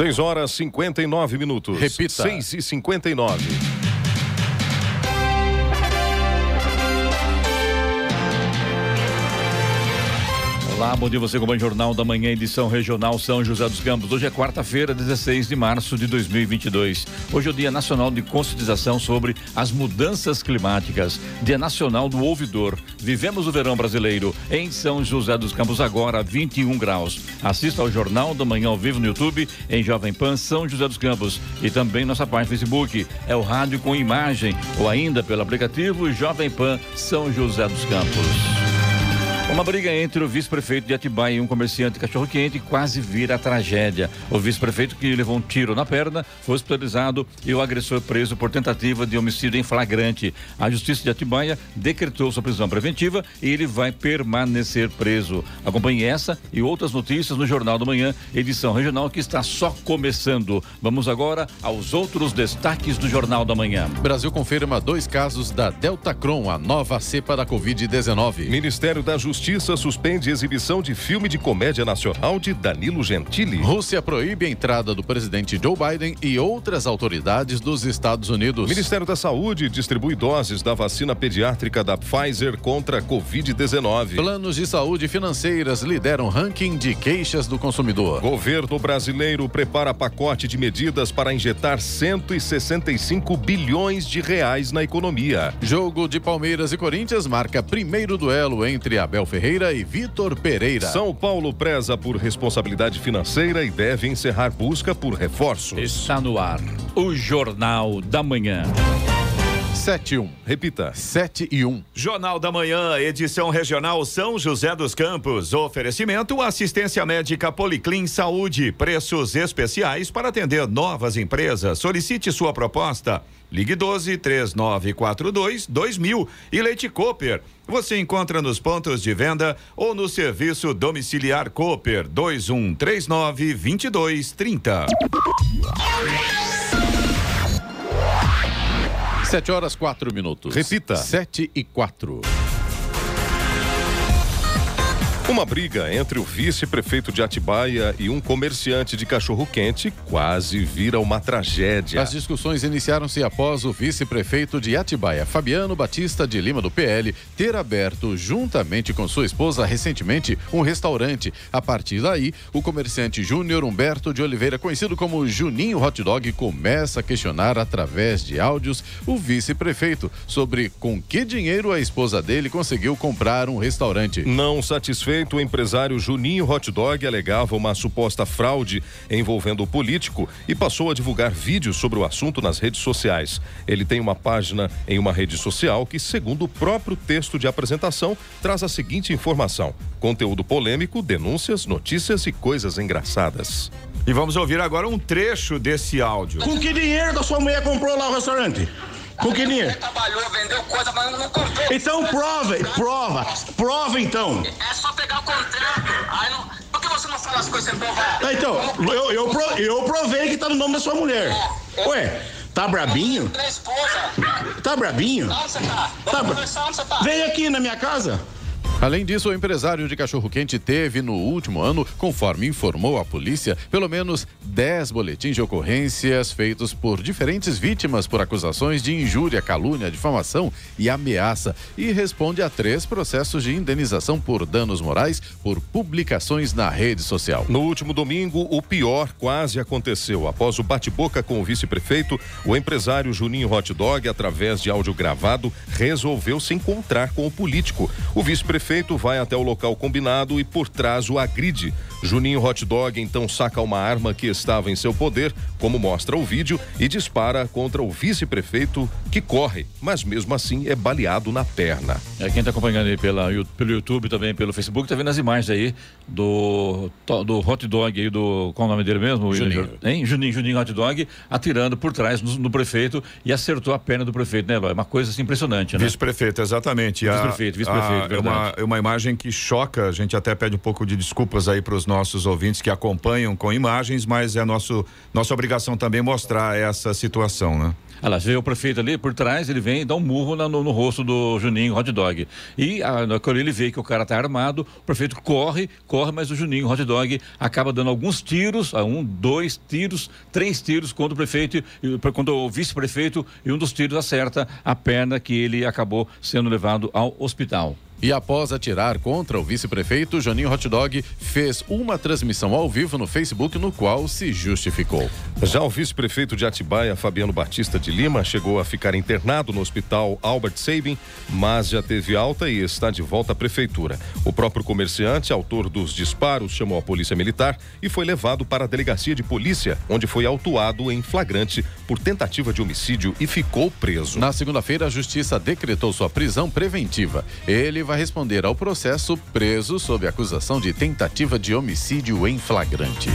6 horas 59 minutos. Repita. 6 e 59. Olá, bom dia você com o Jornal da Manhã, edição regional São José dos Campos. Hoje é quarta-feira, 16 de março de 2022. Hoje é o Dia Nacional de Conscientização sobre as Mudanças Climáticas, Dia Nacional do Ouvidor. Vivemos o verão brasileiro em São José dos Campos agora, 21 graus. Assista ao Jornal da Manhã ao vivo no YouTube, em Jovem Pan São José dos Campos e também nossa página Facebook. É o rádio com imagem ou ainda pelo aplicativo Jovem Pan São José dos Campos. Uma briga entre o vice-prefeito de Atibaia e um comerciante cachorro-quente quase vira tragédia. O vice-prefeito, que levou um tiro na perna, foi hospitalizado e o agressor preso por tentativa de homicídio em flagrante. A Justiça de Atibaia decretou sua prisão preventiva e ele vai permanecer preso. Acompanhe essa e outras notícias no Jornal da Manhã, edição regional que está só começando. Vamos agora aos outros destaques do Jornal da Manhã. Brasil confirma dois casos da Delta Cron, a nova cepa da Covid-19. Ministério da Justiça Justiça suspende exibição de filme de comédia nacional de Danilo Gentili. Rússia proíbe a entrada do presidente Joe Biden e outras autoridades dos Estados Unidos. Ministério da Saúde distribui doses da vacina pediátrica da Pfizer contra a Covid-19. Planos de saúde financeiras lideram ranking de queixas do consumidor. Governo brasileiro prepara pacote de medidas para injetar 165 bilhões de reais na economia. Jogo de Palmeiras e Corinthians marca primeiro duelo entre Abel Ferreira e Vitor Pereira. São Paulo preza por responsabilidade financeira e deve encerrar busca por reforços. Está no ar o Jornal da Manhã. 7 e 1. Repita. 7 e 1. Jornal da Manhã, edição regional São José dos Campos. Oferecimento assistência médica Policlin Saúde. Preços especiais para atender novas empresas. Solicite sua proposta. Ligue 12 3942 2000 e Leite Cooper. Você encontra nos pontos de venda ou no serviço domiciliar Cooper 2139 2230. 7 horas 4 minutos. Repita. 7 e 4. Uma briga entre o vice-prefeito de Atibaia e um comerciante de cachorro-quente quase vira uma tragédia. As discussões iniciaram-se após o vice-prefeito de Atibaia, Fabiano Batista de Lima do PL, ter aberto, juntamente com sua esposa, recentemente, um restaurante. A partir daí, o comerciante Júnior Humberto de Oliveira, conhecido como Juninho Hot Dog, começa a questionar através de áudios o vice-prefeito sobre com que dinheiro a esposa dele conseguiu comprar um restaurante. Não satisfeito o empresário Juninho Hot Dog alegava uma suposta fraude envolvendo o político e passou a divulgar vídeos sobre o assunto nas redes sociais. Ele tem uma página em uma rede social que, segundo o próprio texto de apresentação, traz a seguinte informação: conteúdo polêmico, denúncias, notícias e coisas engraçadas. E vamos ouvir agora um trecho desse áudio. Com que dinheiro da sua mulher comprou lá o restaurante? Que dinheiro? trabalhou, vendeu coisa, mas não comprou. Então prova, prova, prova então. É só pegar o contrato. Aí não... Por que você não fala as coisas sem provar? Ah, Então, eu, eu, pro- eu provei que tá no nome da sua mulher. Ué, tá brabinho? Tá brabinho? Onde você tá? Tá, onde você tá? Vem aqui na minha casa. Além disso, o empresário de cachorro-quente teve no último ano, conforme informou a polícia, pelo menos 10 boletins de ocorrências feitos por diferentes vítimas por acusações de injúria, calúnia, difamação e ameaça e responde a três processos de indenização por danos morais por publicações na rede social. No último domingo, o pior quase aconteceu. Após o bate-boca com o vice-prefeito, o empresário Juninho Hot Dog, através de áudio gravado, resolveu se encontrar com o político. O vice-prefeito vai até o local combinado e por trás o agride. Juninho Hot Dog então saca uma arma que estava em seu poder, como mostra o vídeo, e dispara contra o vice-prefeito que corre, mas mesmo assim é baleado na perna. É, quem está acompanhando aí pela, pelo YouTube também, pelo Facebook, tá vendo as imagens aí do, do hot dog aí, do. Qual o nome dele mesmo? Juninho. Hein? Juninho, Juninho Hot Dog, atirando por trás no, no prefeito e acertou a perna do prefeito, né, Eloy? Uma coisa assim impressionante, né? Vice-prefeito, exatamente. Vice-prefeito, vice-prefeito, é uma- verdade. uma imagem que choca. A gente até pede um pouco de desculpas aí para os nossos ouvintes que acompanham com imagens, mas é nosso, nossa obrigação também mostrar essa situação, né? Lá, vê o prefeito ali por trás, ele vem e dá um murro no, no, rosto do Juninho Hot Dog. E a, quando ele vê que o cara tá armado, o prefeito corre, corre, mas o Juninho Hot Dog acaba dando alguns tiros, um, dois tiros, três tiros contra o prefeito, contra o vice-prefeito, e um dos tiros acerta a perna que ele acabou sendo levado ao hospital. E após atirar contra o vice-prefeito, Janinho Hot Dog fez uma transmissão ao vivo no Facebook no qual se justificou. Já o vice-prefeito de Atibaia, Fabiano Batista de Lima, chegou a ficar internado no hospital Albert Sabin, mas já teve alta e está de volta à prefeitura. O próprio comerciante, autor dos disparos, chamou a polícia militar e foi levado para a delegacia de polícia, onde foi autuado em flagrante por tentativa de homicídio e ficou preso. Na segunda-feira, a justiça decretou sua prisão preventiva. Ele vai responder ao processo preso sob acusação de tentativa de homicídio em flagrante.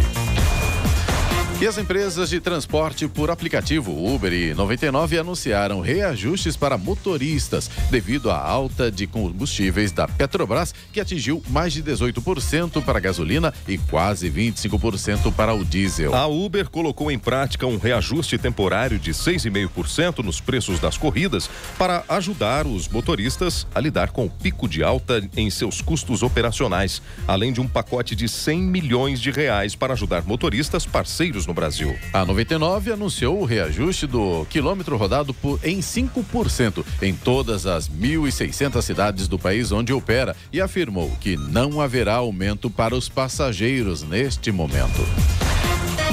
E as empresas de transporte por aplicativo Uber e 99 anunciaram reajustes para motoristas devido à alta de combustíveis da Petrobras, que atingiu mais de 18% para a gasolina e quase 25% para o diesel. A Uber colocou em prática um reajuste temporário de 6,5% nos preços das corridas para ajudar os motoristas a lidar com o pico de alta em seus custos operacionais, além de um pacote de 100 milhões de reais para ajudar motoristas parceiros no Brasil. A 99 anunciou o reajuste do quilômetro rodado por, em 5% em todas as 1.600 cidades do país onde opera e afirmou que não haverá aumento para os passageiros neste momento.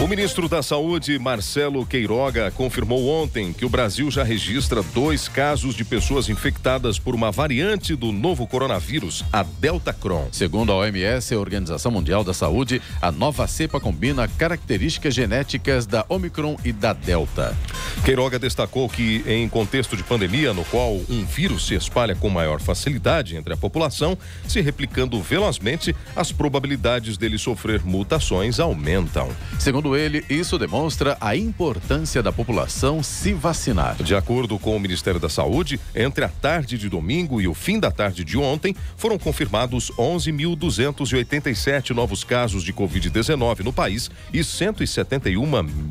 O ministro da Saúde, Marcelo Queiroga, confirmou ontem que o Brasil já registra dois casos de pessoas infectadas por uma variante do novo coronavírus, a Delta Cron. Segundo a OMS, a Organização Mundial da Saúde, a nova cepa combina características genéticas da Omicron e da Delta. Queiroga destacou que, em contexto de pandemia, no qual um vírus se espalha com maior facilidade entre a população, se replicando velozmente, as probabilidades dele sofrer mutações aumentam. Segundo ele, isso demonstra a importância da população se vacinar. De acordo com o Ministério da Saúde, entre a tarde de domingo e o fim da tarde de ontem, foram confirmados 11.287 novos casos de Covid-19 no país e 171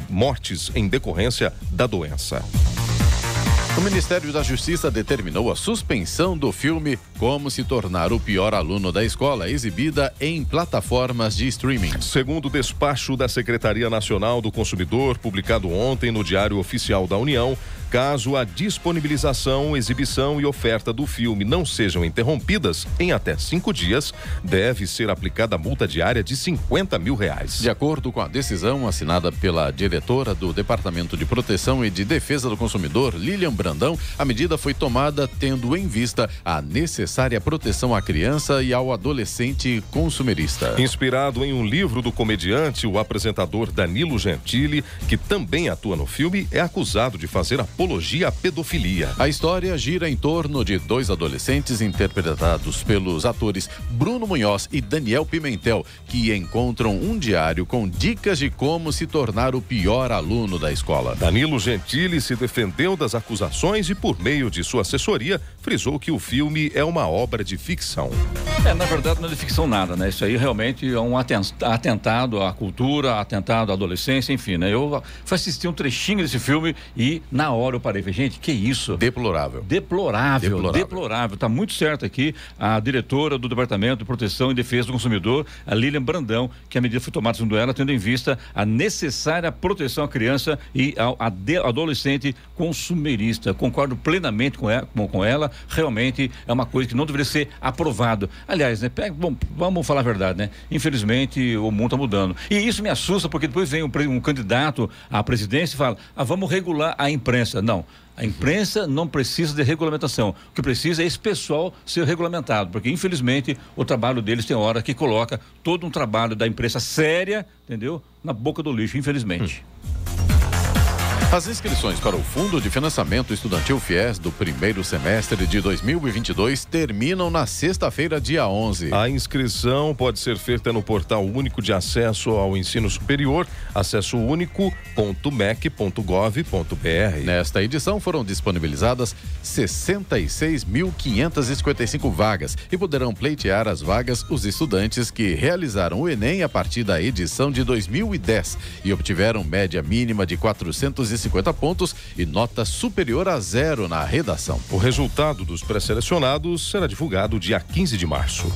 mortes em decorrência da doença. O Ministério da Justiça determinou a suspensão do filme Como se tornar o pior aluno da escola, exibida em plataformas de streaming. Segundo o despacho da Secretaria Nacional do Consumidor, publicado ontem no Diário Oficial da União, Caso a disponibilização, exibição e oferta do filme não sejam interrompidas em até cinco dias, deve ser aplicada multa diária de 50 mil reais. De acordo com a decisão assinada pela diretora do Departamento de Proteção e de Defesa do Consumidor, Lilian Brandão, a medida foi tomada tendo em vista a necessária proteção à criança e ao adolescente consumerista. Inspirado em um livro do comediante, o apresentador Danilo Gentili, que também atua no filme, é acusado de fazer a apologia à pedofilia. A história gira em torno de dois adolescentes interpretados pelos atores Bruno Munhoz e Daniel Pimentel, que encontram um diário com dicas de como se tornar o pior aluno da escola. Danilo Gentili se defendeu das acusações e, por meio de sua assessoria, frisou que o filme é uma obra de ficção. É, na verdade, não é de ficção nada, né? Isso aí realmente é um atentado à cultura, atentado à adolescência, enfim, né? Eu fui assistir um trechinho desse filme e, na hora, hora eu parei falei, gente, que isso? Deplorável. Deplorável, deplorável. Deplorável. Tá muito certo aqui a diretora do Departamento de Proteção e Defesa do Consumidor, a Lilian Brandão, que a medida foi tomada segundo ela, tendo em vista a necessária proteção à criança e ao adolescente consumerista. Concordo plenamente com ela, com ela, realmente é uma coisa que não deveria ser aprovado. Aliás, né, pega, bom, vamos falar a verdade, né? Infelizmente o mundo está mudando. E isso me assusta porque depois vem um, um candidato à presidência e fala: ah, vamos regular a imprensa. Não. A imprensa não precisa de regulamentação. O que precisa é esse pessoal ser regulamentado, porque infelizmente o trabalho deles tem hora que coloca todo um trabalho da imprensa séria, entendeu? Na boca do lixo, infelizmente. Hum. As inscrições para o Fundo de Financiamento Estudantil FIES do primeiro semestre de 2022 terminam na sexta-feira, dia 11. A inscrição pode ser feita no portal único de acesso ao ensino superior, acessounico.mec.gov.br. Nesta edição foram disponibilizadas 66.555 vagas e poderão pleitear as vagas os estudantes que realizaram o Enem a partir da edição de 2010 e obtiveram média mínima de 450 pontos e nota superior a zero na redação. O resultado dos pré-selecionados será divulgado dia 15 de março.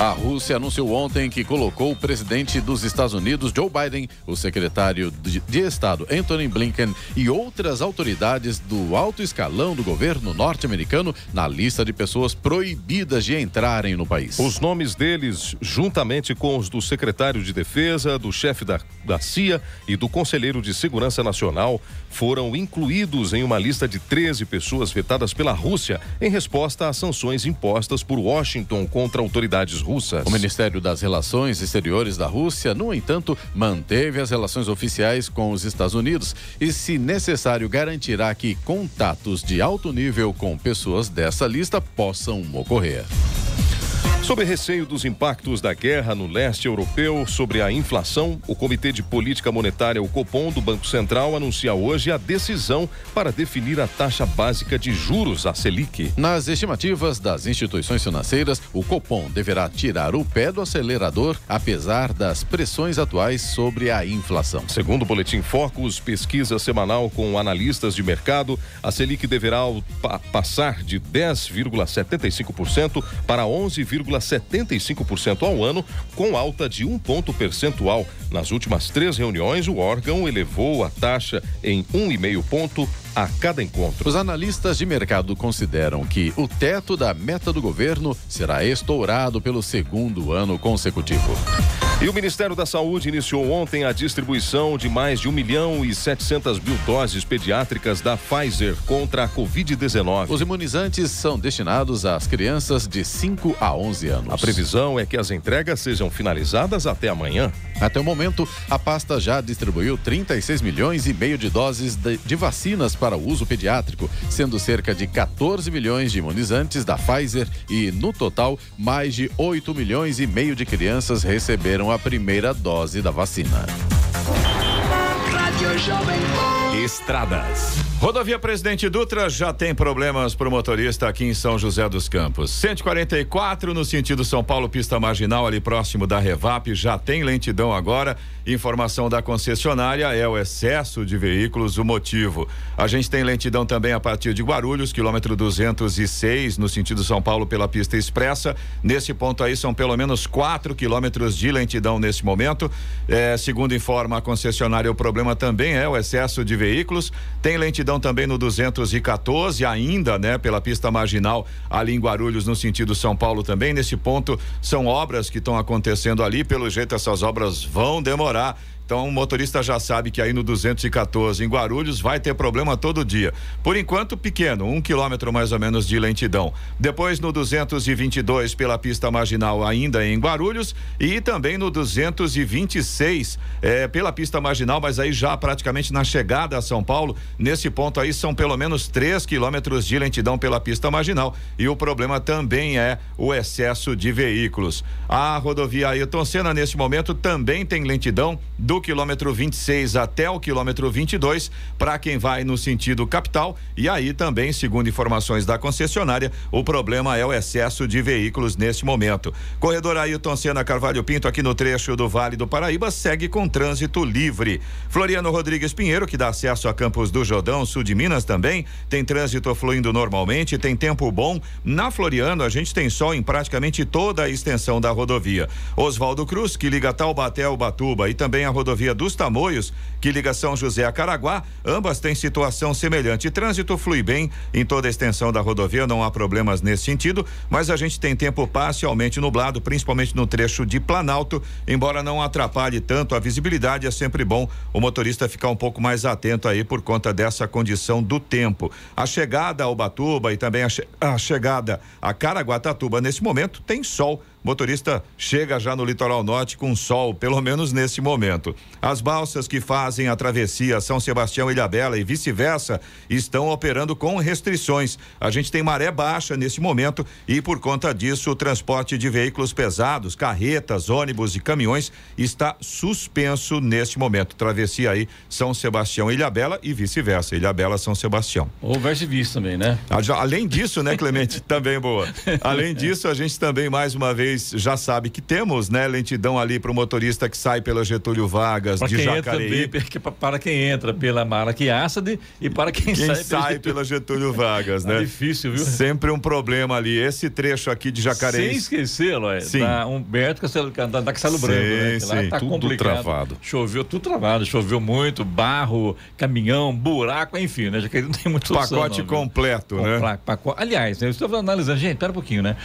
A Rússia anunciou ontem que colocou o presidente dos Estados Unidos, Joe Biden, o secretário de, Estado, Anthony Blinken, e outras autoridades do alto escalão do governo norte-americano na lista de pessoas proibidas de entrarem no país. Os nomes deles, juntamente com os do secretário de Defesa, do chefe da, da CIA e do conselheiro de Segurança Nacional, foram incluídos em uma lista de 13 pessoas vetadas pela Rússia em resposta às sanções impostas por Washington contra autoridades russas. O Ministério das Relações Exteriores da Rússia, no entanto, manteve as relações oficiais com os Estados Unidos e, se necessário, garantirá que contatos de alto nível com pessoas dessa lista possam ocorrer. Sob receio dos impactos da guerra no leste europeu sobre a inflação, o Comitê de Política Monetária, o Copom, do Banco Central, anuncia hoje a decisão para definir a taxa básica de juros, a Selic. Nas estimativas das instituições financeiras, o Copom deverá tirar o pé do acelerador, apesar das pressões atuais sobre a inflação. Segundo o Boletim Focus, pesquisa semanal com analistas de mercado, a Selic deverá passar de 10,75% para 11,75%. 75% ao ano, com alta de um ponto percentual. Nas últimas três reuniões, o órgão elevou a taxa em um e meio ponto a cada encontro. Os analistas de mercado consideram que o teto da meta do governo será estourado pelo segundo ano consecutivo. E o Ministério da Saúde iniciou ontem a distribuição de mais de 1 milhão e 700 mil doses pediátricas da Pfizer contra a Covid-19. Os imunizantes são destinados às crianças de 5 a 11 anos. A previsão é que as entregas sejam finalizadas até amanhã. Até o momento, a pasta já distribuiu 36 milhões e meio de doses de, de vacinas para o uso pediátrico, sendo cerca de 14 milhões de imunizantes da Pfizer e, no total, mais de 8 milhões e meio de crianças receberam a primeira dose da vacina. Estradas. Rodovia Presidente Dutra já tem problemas para o motorista aqui em São José dos Campos. 144 no sentido São Paulo, pista marginal, ali próximo da Revap, já tem lentidão agora. Informação da concessionária é o excesso de veículos o motivo. A gente tem lentidão também a partir de Guarulhos, quilômetro 206, no sentido São Paulo, pela pista expressa. Nesse ponto aí são pelo menos 4 quilômetros de lentidão nesse momento. É, segundo informa a concessionária, o problema também é o excesso de veículos. Tem lentidão também no 214, ainda, né, pela pista marginal, ali em Guarulhos, no sentido São Paulo também. Nesse ponto, são obras que estão acontecendo ali. Pelo jeito, essas obras vão demorar então o motorista já sabe que aí no 214 em Guarulhos vai ter problema todo dia. Por enquanto, pequeno, um quilômetro mais ou menos de lentidão. Depois no 222 pela pista marginal ainda em Guarulhos e também no 226 é, pela pista marginal, mas aí já praticamente na chegada a São Paulo. Nesse ponto aí são pelo menos três quilômetros de lentidão pela pista marginal. E o problema também é o excesso de veículos. A rodovia Ailton Senna, nesse momento, também tem lentidão do quilômetro 26 até o quilômetro 22 para quem vai no sentido capital. E aí também, segundo informações da concessionária, o problema é o excesso de veículos neste momento. Corredor Ailton Senna Carvalho Pinto, aqui no trecho do Vale do Paraíba, segue com trânsito livre. Floriano Rodrigues Pinheiro, que dá acesso a Campos do Jordão, sul de Minas também, tem trânsito fluindo normalmente, tem tempo bom. Na Floriano, a gente tem sol em praticamente toda a extensão da rodovia. Oswaldo Cruz, que liga Taubaté ao Batuba, e também a rodovia rodovia dos Tamoios, que liga São José a Caraguá, ambas têm situação semelhante. Trânsito flui bem em toda a extensão da rodovia, não há problemas nesse sentido, mas a gente tem tempo parcialmente nublado, principalmente no trecho de Planalto, embora não atrapalhe tanto a visibilidade, é sempre bom o motorista ficar um pouco mais atento aí por conta dessa condição do tempo. A chegada ao Batuba e também a, che a chegada a Caraguatatuba nesse momento tem sol motorista chega já no litoral norte com sol, pelo menos nesse momento. As balsas que fazem a travessia São Sebastião Ilhabela e vice-versa estão operando com restrições. A gente tem maré baixa nesse momento e por conta disso o transporte de veículos pesados, carretas, ônibus e caminhões está suspenso neste momento. Travessia aí São Sebastião Ilhabela e vice-versa, Ilhabela São Sebastião. Ou vice-versa também, né? Ah, Além disso, né, Clemente? também boa. Além disso, a gente também, mais uma vez, já sabe que temos, né, lentidão ali para o motorista que sai pela Getúlio Vargas, Para de entra Jacareí. para quem entra pela Malaquiáçade e para quem, Quem sai, sai pela Getúlio Vargas, Tá né? difícil, viu? Sempre um problema ali. Esse trecho aqui de Jacareí. Sem esquecer, Lóia, Sim. da Humberto Castelo, da, da Castelo Branco, né? Lá sim, tá tudo complicado. travado. Choveu tudo travado, choveu muito, barro, caminhão, buraco, enfim, né? Jacareí não tem muito Pacote completo, né? Aliás, né, eu estou analisando, gente, pera um pouquinho, né?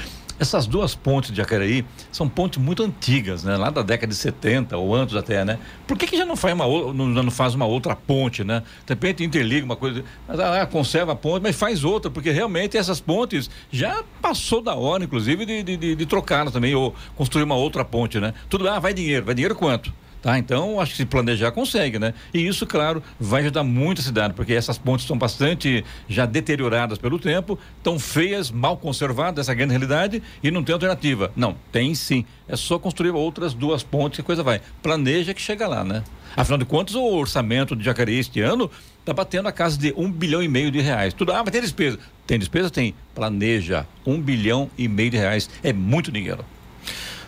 Essas duas pontes de Jacareí são pontes muito antigas, né? Lá da década de 70 ou antes até, né? Por que, que já não faz uma, não, não faz uma outra ponte, né? De repente interliga uma coisa, mas, ah, conserva a ponte, mas faz outra, porque realmente essas pontes já passou da hora, inclusive, de, de, de, de trocar também, ou construir uma outra ponte, né? Tudo, ah, vai dinheiro, vai dinheiro quanto? Tá, então, acho que se planejar consegue, né? E isso, claro, vai ajudar muito a cidade, porque essas pontes estão bastante já deterioradas pelo tempo, estão feias, mal conservadas, essa grande realidade, e não tem alternativa. Não, tem sim. É só construir outras duas pontes que a coisa vai. Planeja que chega lá, né? Afinal de contas, o orçamento de Jacareí este ano está batendo a casa de um bilhão e meio de reais. Tudo, ah, mas tem despesa. Tem despesa? Tem. Planeja. Um bilhão e meio de reais. É muito dinheiro.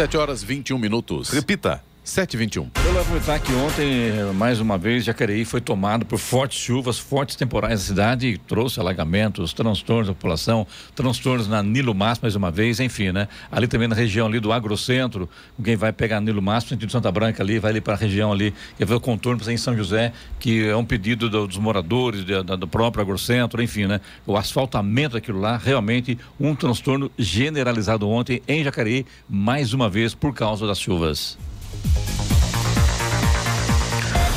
7 horas 21 minutos. Repita. 7 e 21 Eu vou aproveitar que ontem, mais uma vez, Jacareí foi tomado por fortes chuvas, fortes temporais na cidade e trouxe alagamentos, transtornos da população, transtornos na Nilo Máximo mais uma vez, enfim, né? Ali também na região ali do Agrocentro, quem vai pegar Nilo Máximo, sentido Santa Branca ali, vai ali para a região ali, quer ver o contorno em São José, que é um pedido do- dos moradores, de- da- do próprio Agrocentro, enfim, né? O asfaltamento daquilo lá, realmente um transtorno generalizado ontem em Jacareí, mais uma vez por causa das chuvas. Thank you.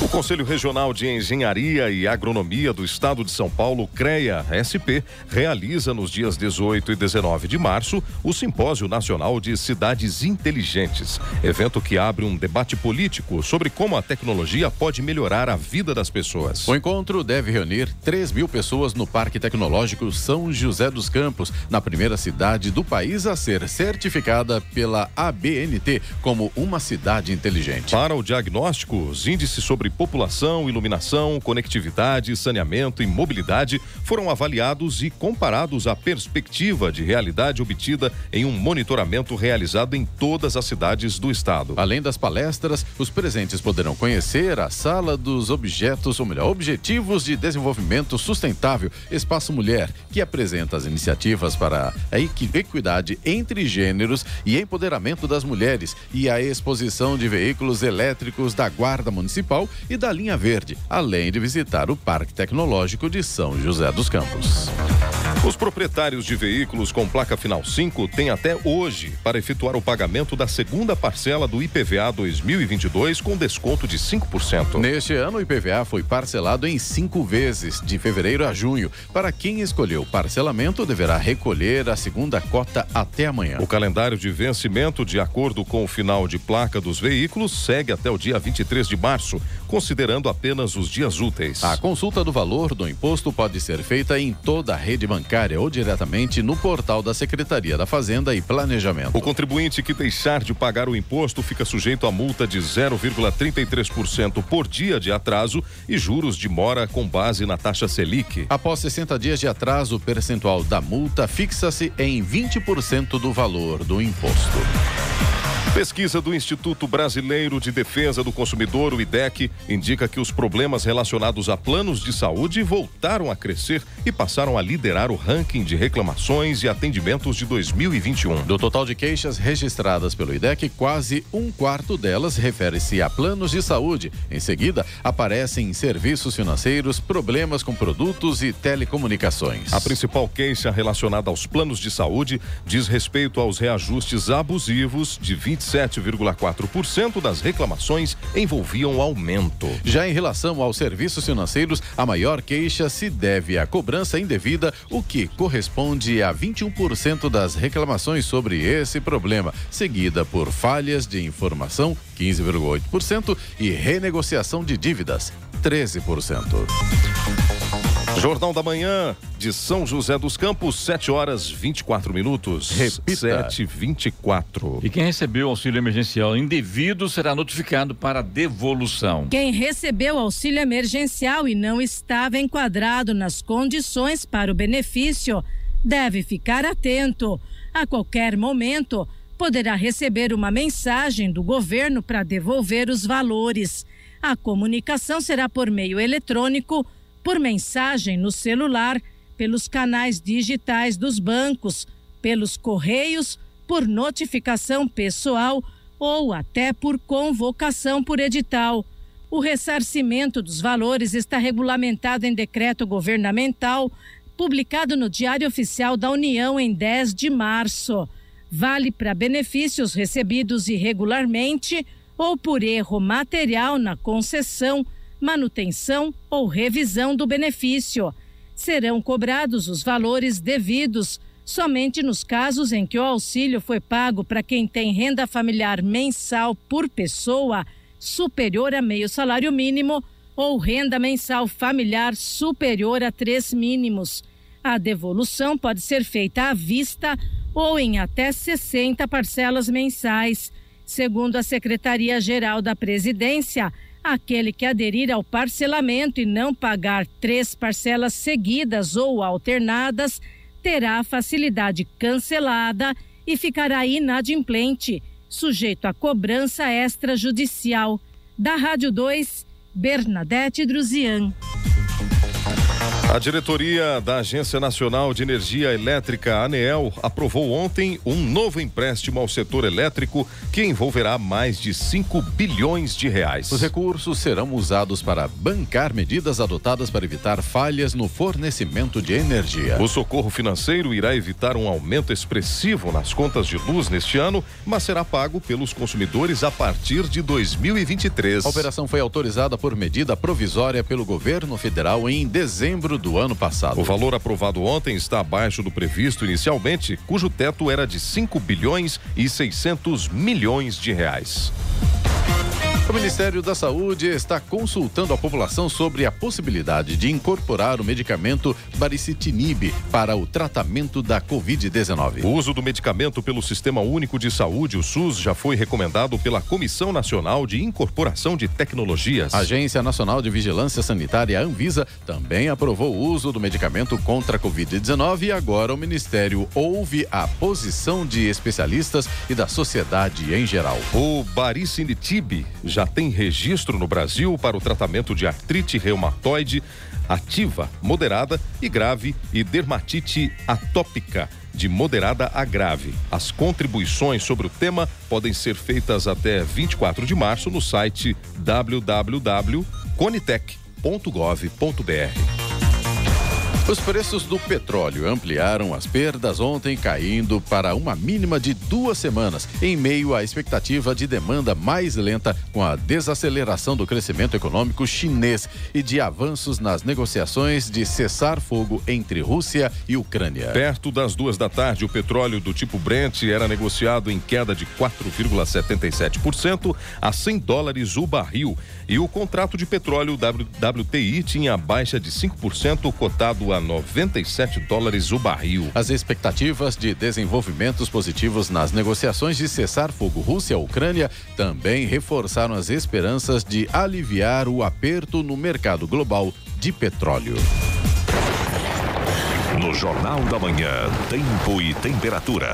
O Conselho Regional de Engenharia e Agronomia do Estado de São Paulo, CREA SP, realiza nos dias 18 e 19 de março o Simpósio Nacional de Cidades Inteligentes, evento que abre um debate político sobre como a tecnologia pode melhorar a vida das pessoas. O encontro deve reunir 3 mil pessoas no Parque Tecnológico São José dos Campos, na primeira cidade do país a ser certificada pela ABNT como uma cidade inteligente. Para o diagnóstico, os índices sobre população, iluminação, conectividade, saneamento e mobilidade foram avaliados e comparados à perspectiva de realidade obtida em um monitoramento realizado em todas as cidades do estado. Além das palestras, os presentes poderão conhecer a Sala dos Objetos, ou melhor, Objetivos de Desenvolvimento Sustentável, Espaço Mulher, que apresenta as iniciativas para a equi- equidade entre gêneros e empoderamento das mulheres, e a exposição de veículos elétricos da Guarda Municipal e da Linha Verde, além de visitar o Parque Tecnológico de São José dos Campos. Os proprietários de veículos com placa final 5 têm até hoje para efetuar o pagamento da segunda parcela do IPVA 2022 com desconto de 5%. Neste ano, o IPVA foi parcelado em cinco vezes, de fevereiro a junho. Para quem escolheu parcelamento, deverá recolher a segunda cota até amanhã. O calendário de vencimento, de acordo com o final de placa dos veículos, segue até o dia 23 de março, considerando apenas os dias úteis. A consulta do valor do imposto pode ser feita em toda a rede bancária ou diretamente no portal da Secretaria da Fazenda e Planejamento. O contribuinte que deixar de pagar o imposto fica sujeito a multa de 0,33% por dia de atraso e juros de mora com base na taxa Selic. Após 60 dias de atraso, o percentual da multa fixa-se em 20% do valor do imposto. Pesquisa do Instituto Brasileiro de Defesa do Consumidor, o IDEC, indica que os problemas relacionados a planos de saúde voltaram a crescer e passaram a liderar o ranking de reclamações e atendimentos de 2021. Do total de queixas registradas pelo IDEC, quase um quarto delas refere-se a planos de saúde. Em seguida, aparecem serviços financeiros, problemas com produtos e telecomunicações. A principal queixa relacionada aos planos de saúde diz respeito aos reajustes abusivos de 20 27,4% das reclamações envolviam aumento. Já em relação aos serviços financeiros, a maior queixa se deve à cobrança indevida, o que corresponde a 21% das reclamações sobre esse problema, seguida por falhas de informação, 15,8%, e renegociação de dívidas, 13%. Jornal da Manhã de São José dos Campos, 7 horas 24 minutos. Repita. 7 24 E quem recebeu auxílio emergencial indevido será notificado para devolução. Quem recebeu auxílio emergencial e não estava enquadrado nas condições para o benefício deve ficar atento. A qualquer momento, poderá receber uma mensagem do governo para devolver os valores. A comunicação será por meio eletrônico por mensagem no celular, pelos canais digitais dos bancos, pelos correios, por notificação pessoal ou até por convocação por edital. O ressarcimento dos valores está regulamentado em decreto governamental publicado no Diário Oficial da União em 10 de março. Vale para benefícios recebidos irregularmente ou por erro material na concessão manutenção ou revisão do benefício. Serão cobrados os valores devidos somente nos casos em que o auxílio foi pago para quem tem renda familiar mensal por pessoa superior a meio salário mínimo ou renda mensal familiar superior a três mínimos. A devolução pode ser feita à vista ou em até 60 parcelas mensais. Segundo a Secretaria-Geral da Presidência, Aquele que aderir ao parcelamento e não pagar três parcelas seguidas ou alternadas terá a facilidade cancelada e ficará inadimplente, sujeito a cobrança extrajudicial. Da Rádio 2, Bernadette Druzian. A diretoria da Agência Nacional de Energia Elétrica, ANEEL, aprovou ontem um novo empréstimo ao setor elétrico que envolverá mais de 5 bilhões de reais. Os recursos serão usados para bancar medidas adotadas para evitar falhas no fornecimento de energia. O socorro financeiro irá evitar um aumento expressivo nas contas de luz neste ano, mas será pago pelos consumidores a partir de 2023. A operação foi autorizada por medida provisória pelo governo federal em dezembro do ano passado. O valor aprovado ontem está abaixo do previsto inicialmente, cujo teto era de 5 bilhões e 600 milhões de reais. O Ministério da Saúde está consultando a população sobre a possibilidade de incorporar o medicamento baricitinib para o tratamento da Covid-19. O uso do medicamento pelo Sistema Único de Saúde, o SUS, já foi recomendado pela Comissão Nacional de Incorporação de Tecnologias. A Agência Nacional de Vigilância Sanitária, Anvisa, também aprovou o uso do medicamento contra a Covid-19 e agora o Ministério ouve a posição de especialistas e da sociedade em geral. O baricitinib já tem registro no Brasil para o tratamento de artrite reumatoide ativa, moderada e grave e dermatite atópica de moderada a grave. As contribuições sobre o tema podem ser feitas até 24 de março no site www.conitec.gov.br. Os preços do petróleo ampliaram as perdas ontem, caindo para uma mínima de duas semanas, em meio à expectativa de demanda mais lenta com a desaceleração do crescimento econômico chinês e de avanços nas negociações de cessar fogo entre Rússia e Ucrânia. Perto das duas da tarde, o petróleo do tipo Brent era negociado em queda de 4,77% a 100 dólares o barril. E o contrato de petróleo WTI tinha baixa de 5%, cotado a 97 dólares o barril. As expectativas de desenvolvimentos positivos nas negociações de cessar fogo Rússia-Ucrânia também reforçaram as esperanças de aliviar o aperto no mercado global de petróleo. No Jornal da Manhã, tempo e temperatura.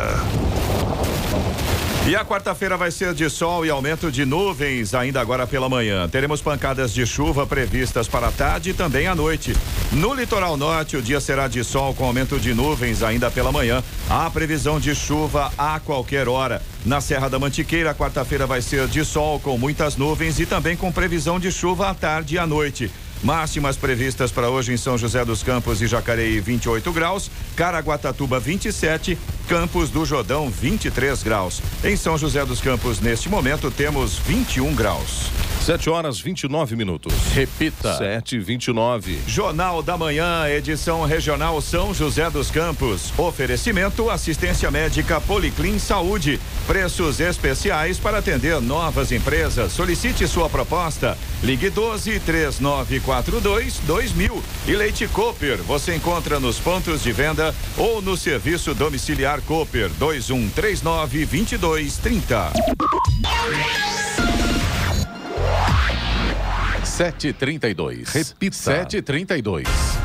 E a quarta-feira vai ser de sol e aumento de nuvens ainda agora pela manhã. Teremos pancadas de chuva previstas para a tarde e também à noite. No litoral norte, o dia será de sol com aumento de nuvens ainda pela manhã. Há previsão de chuva a qualquer hora. Na Serra da Mantiqueira, quarta-feira vai ser de sol com muitas nuvens e também com previsão de chuva à tarde e à noite. Máximas previstas para hoje em São José dos Campos e Jacareí 28 graus, Caraguatatuba 27, Campos do Jordão 23 graus. Em São José dos Campos neste momento temos 21 graus. 7 horas 29 minutos. Repita. 7 e 29 Jornal da Manhã, edição regional São José dos Campos. Oferecimento assistência médica Policlin Saúde. Preços especiais para atender novas empresas. Solicite sua proposta. Ligue 12 3942 2000. E Leite Cooper, você encontra nos pontos de venda ou no serviço domiciliar Cooper 2139 2230. 732. Repita. 732.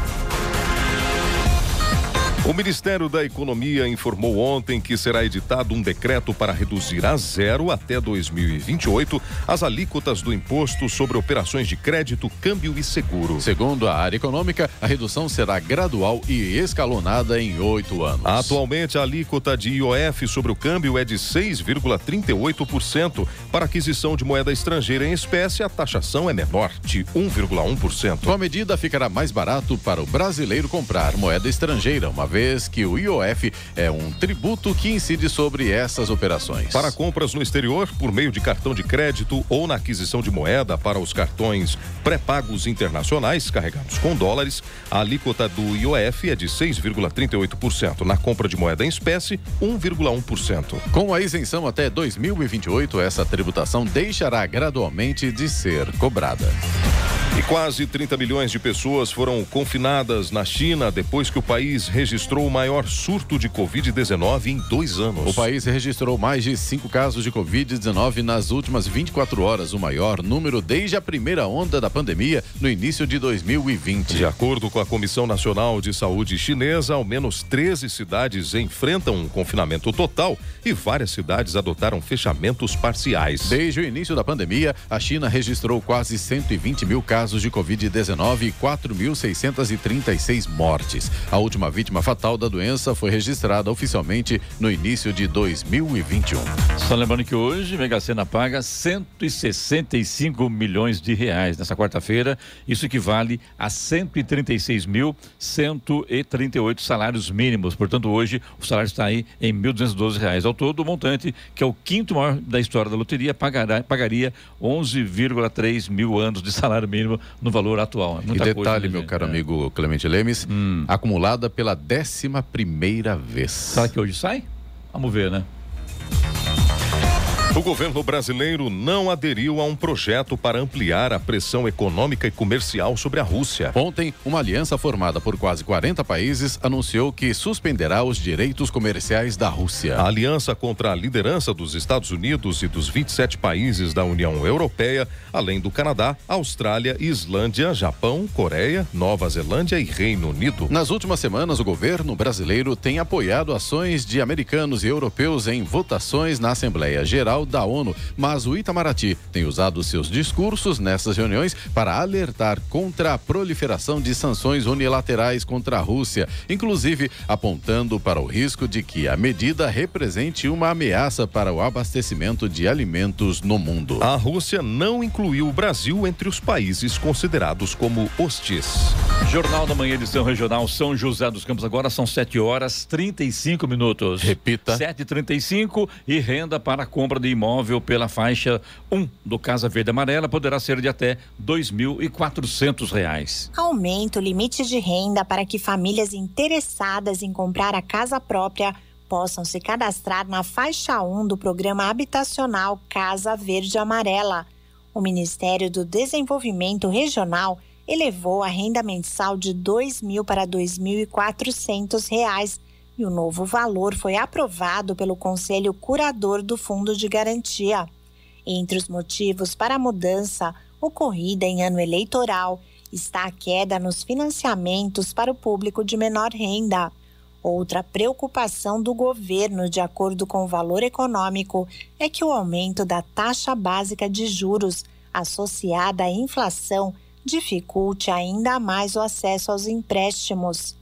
O Ministério da Economia informou ontem que será editado um decreto para reduzir a zero até 2028 as alíquotas do imposto sobre operações de crédito, câmbio e seguro. Segundo a área econômica, a redução será gradual e escalonada em oito anos. Atualmente, a alíquota de IOF sobre o câmbio é de 6,38%. Para aquisição de moeda estrangeira em espécie, a taxação é menor, de 1,1%. Com a medida, ficará mais barato para o brasileiro comprar moeda estrangeira, uma vez que o IOF é um tributo que incide sobre essas operações. Para compras no exterior, por meio de cartão de crédito ou na aquisição de moeda para os cartões pré-pagos internacionais carregados com dólares, a alíquota do IOF é de 6,38%. Na compra de moeda em espécie, 1,1%. Com a isenção até 2028, essa tributação deixará gradualmente de ser cobrada. E quase 30 milhões de pessoas foram confinadas na China depois que o país registrou o maior surto de Covid-19 em dois anos. O país registrou mais de cinco casos de Covid-19 nas últimas 24 horas, o maior número desde a primeira onda da pandemia no início de 2020. De acordo com a Comissão Nacional de Saúde Chinesa, ao menos 13 cidades enfrentam um confinamento total e várias cidades adotaram fechamentos parciais. Desde o início da pandemia, a China registrou quase 120 mil casos de Covid-19 e 4.636 mortes. A última vítima fatal da doença foi registrada oficialmente no início de 2021. Só lembrando que hoje Mega Sena paga 165 milhões de reais nessa quarta-feira. Isso equivale a 136.138 salários mínimos. Portanto, hoje o salário está aí em 1.212 reais. Ao todo, o montante, que é o quinto maior da história da loteria, pagará, pagaria 11,3 mil anos de salário mínimo no valor atual. É E detalhe, coisa, né, meu gente? caro É. amigo Clemente Lemes, acumulada pela décima primeira vez. Será que hoje sai? Vamos ver, né? O governo brasileiro não aderiu a um projeto para ampliar a pressão econômica e comercial sobre a Rússia. Ontem, uma aliança formada por quase 40 países anunciou que suspenderá os direitos comerciais da Rússia. A aliança contra a liderança dos Estados Unidos e dos 27 países da União Europeia, além do Canadá, Austrália, Islândia, Japão, Coreia, Nova Zelândia e Reino Unido. Nas últimas semanas, o governo brasileiro tem apoiado ações de americanos e europeus em votações na Assembleia Geral da ONU, mas o Itamaraty tem usado seus discursos nessas reuniões para alertar contra a proliferação de sanções unilaterais contra a Rússia, inclusive apontando para o risco de que a medida represente uma ameaça para o abastecimento de alimentos no mundo. A Rússia não incluiu o Brasil entre os países considerados como hostis. Jornal da Manhã, edição regional São José dos Campos. Agora são 7 horas 35 minutos. Repita. 7h35 e renda para a compra de imóvel pela faixa 1 do Casa Verde Amarela poderá ser de até 2.400 reais. Aumenta o limite de renda para que famílias interessadas em comprar a casa própria possam se cadastrar na faixa 1 do programa habitacional Casa Verde Amarela. O Ministério do Desenvolvimento Regional elevou a renda mensal de R$ 2.000 para 2.400 reais e o novo valor foi aprovado pelo Conselho Curador do Fundo de Garantia. Entre os motivos para a mudança, ocorrida em ano eleitoral, está a queda nos financiamentos para o público de menor renda. Outra preocupação do governo, de acordo com o valor econômico, é que o aumento da taxa básica de juros, associada à inflação, dificulte ainda mais o acesso aos empréstimos.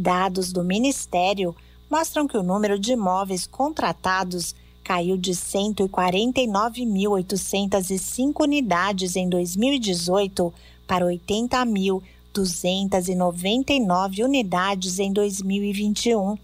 Dados do Ministério mostram que o número de imóveis contratados caiu de 149.805 unidades em 2018 para 80.299 unidades em 2021.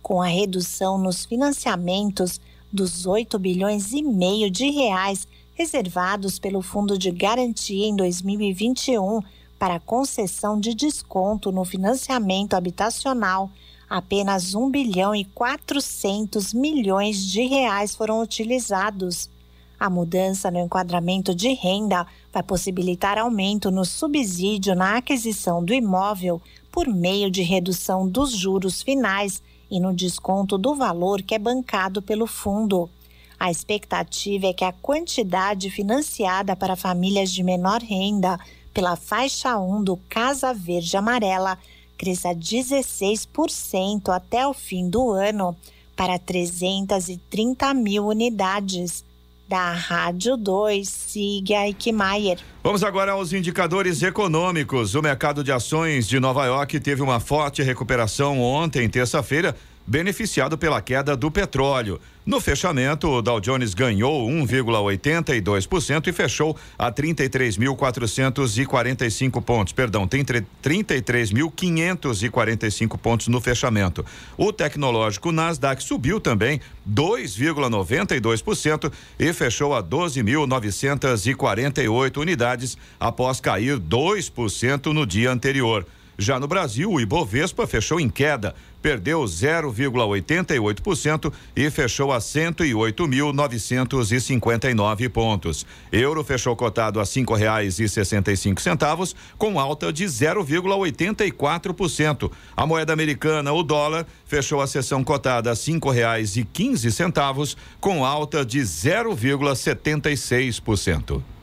Com a redução nos financiamentos dos 8 bilhões e meio de reais reservados pelo Fundo de Garantia em 2021 para concessão de desconto no financiamento habitacional, apenas 1 bilhão e 400 milhões de reais foram utilizados. A mudança no enquadramento de renda vai possibilitar aumento no subsídio na aquisição do imóvel por meio de redução dos juros finais e no desconto do valor que é bancado pelo fundo. A expectativa é que a quantidade financiada para famílias de menor renda pela faixa 1 do Casa Verde Amarela cresça 16% até o fim do ano para 330 mil unidades. Da Rádio 2, siga Eichmeier. Vamos agora aos indicadores econômicos. O mercado de ações de Nova York teve uma forte recuperação ontem, terça-feira, beneficiado pela queda do petróleo. No fechamento, o Dow Jones ganhou 1,82% e fechou a 33.445 pontos. Perdão, tem 33.545 pontos no fechamento. O tecnológico Nasdaq subiu também 2,92% e fechou a 12.948 unidades após cair 2% no dia anterior. Já no Brasil, o Ibovespa fechou em queda, perdeu 0,88% e fechou a 108.959 pontos. Euro fechou cotado a cinco reais e sessenta e cinco centavos, com alta de 0,84%. A moeda americana, o dólar, fechou a sessão cotada a cinco reais e quinze centavos, com alta de 0,76%.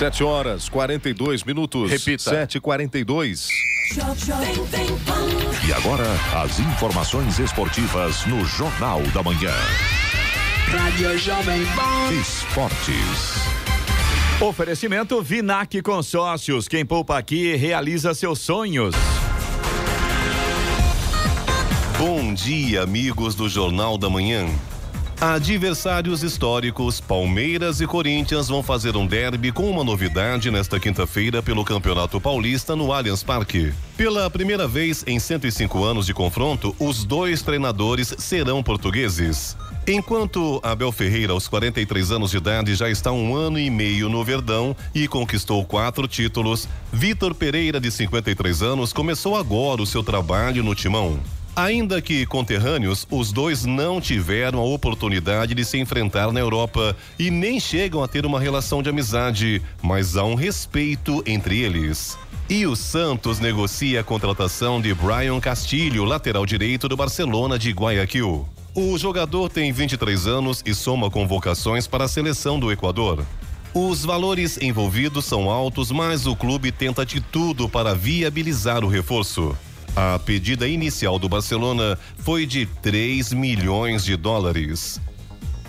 Sete horas, 42 minutos. Repita. Sete e quarenta e dois. E agora, as informações esportivas no Jornal da Manhã. Rádio Jovem Pan. Esportes. Oferecimento Vinac Consórcios. Quem poupa aqui realiza seus sonhos. Bom dia, amigos do Jornal da Manhã. Adversários históricos, Palmeiras e Corinthians vão fazer um derby com uma novidade nesta quinta-feira pelo Campeonato Paulista no Allianz Parque. Pela primeira vez em 105 anos de confronto, os dois treinadores serão portugueses. Enquanto Abel Ferreira, aos 43 anos de idade, já está um ano e meio no Verdão e conquistou quatro títulos, Vitor Pereira, de 53 anos, começou agora o seu trabalho no Timão. Ainda que conterrâneos, os dois não tiveram a oportunidade de se enfrentar na Europa e nem chegam a ter uma relação de amizade, mas há um respeito entre eles. E o Santos negocia a contratação de Brian Castilho, lateral direito do Barcelona de Guayaquil. O jogador tem 23 anos e soma convocações para a seleção do Equador. Os valores envolvidos são altos, mas o clube tenta de tudo para viabilizar o reforço. A pedida inicial do Barcelona foi de 3 milhões de dólares.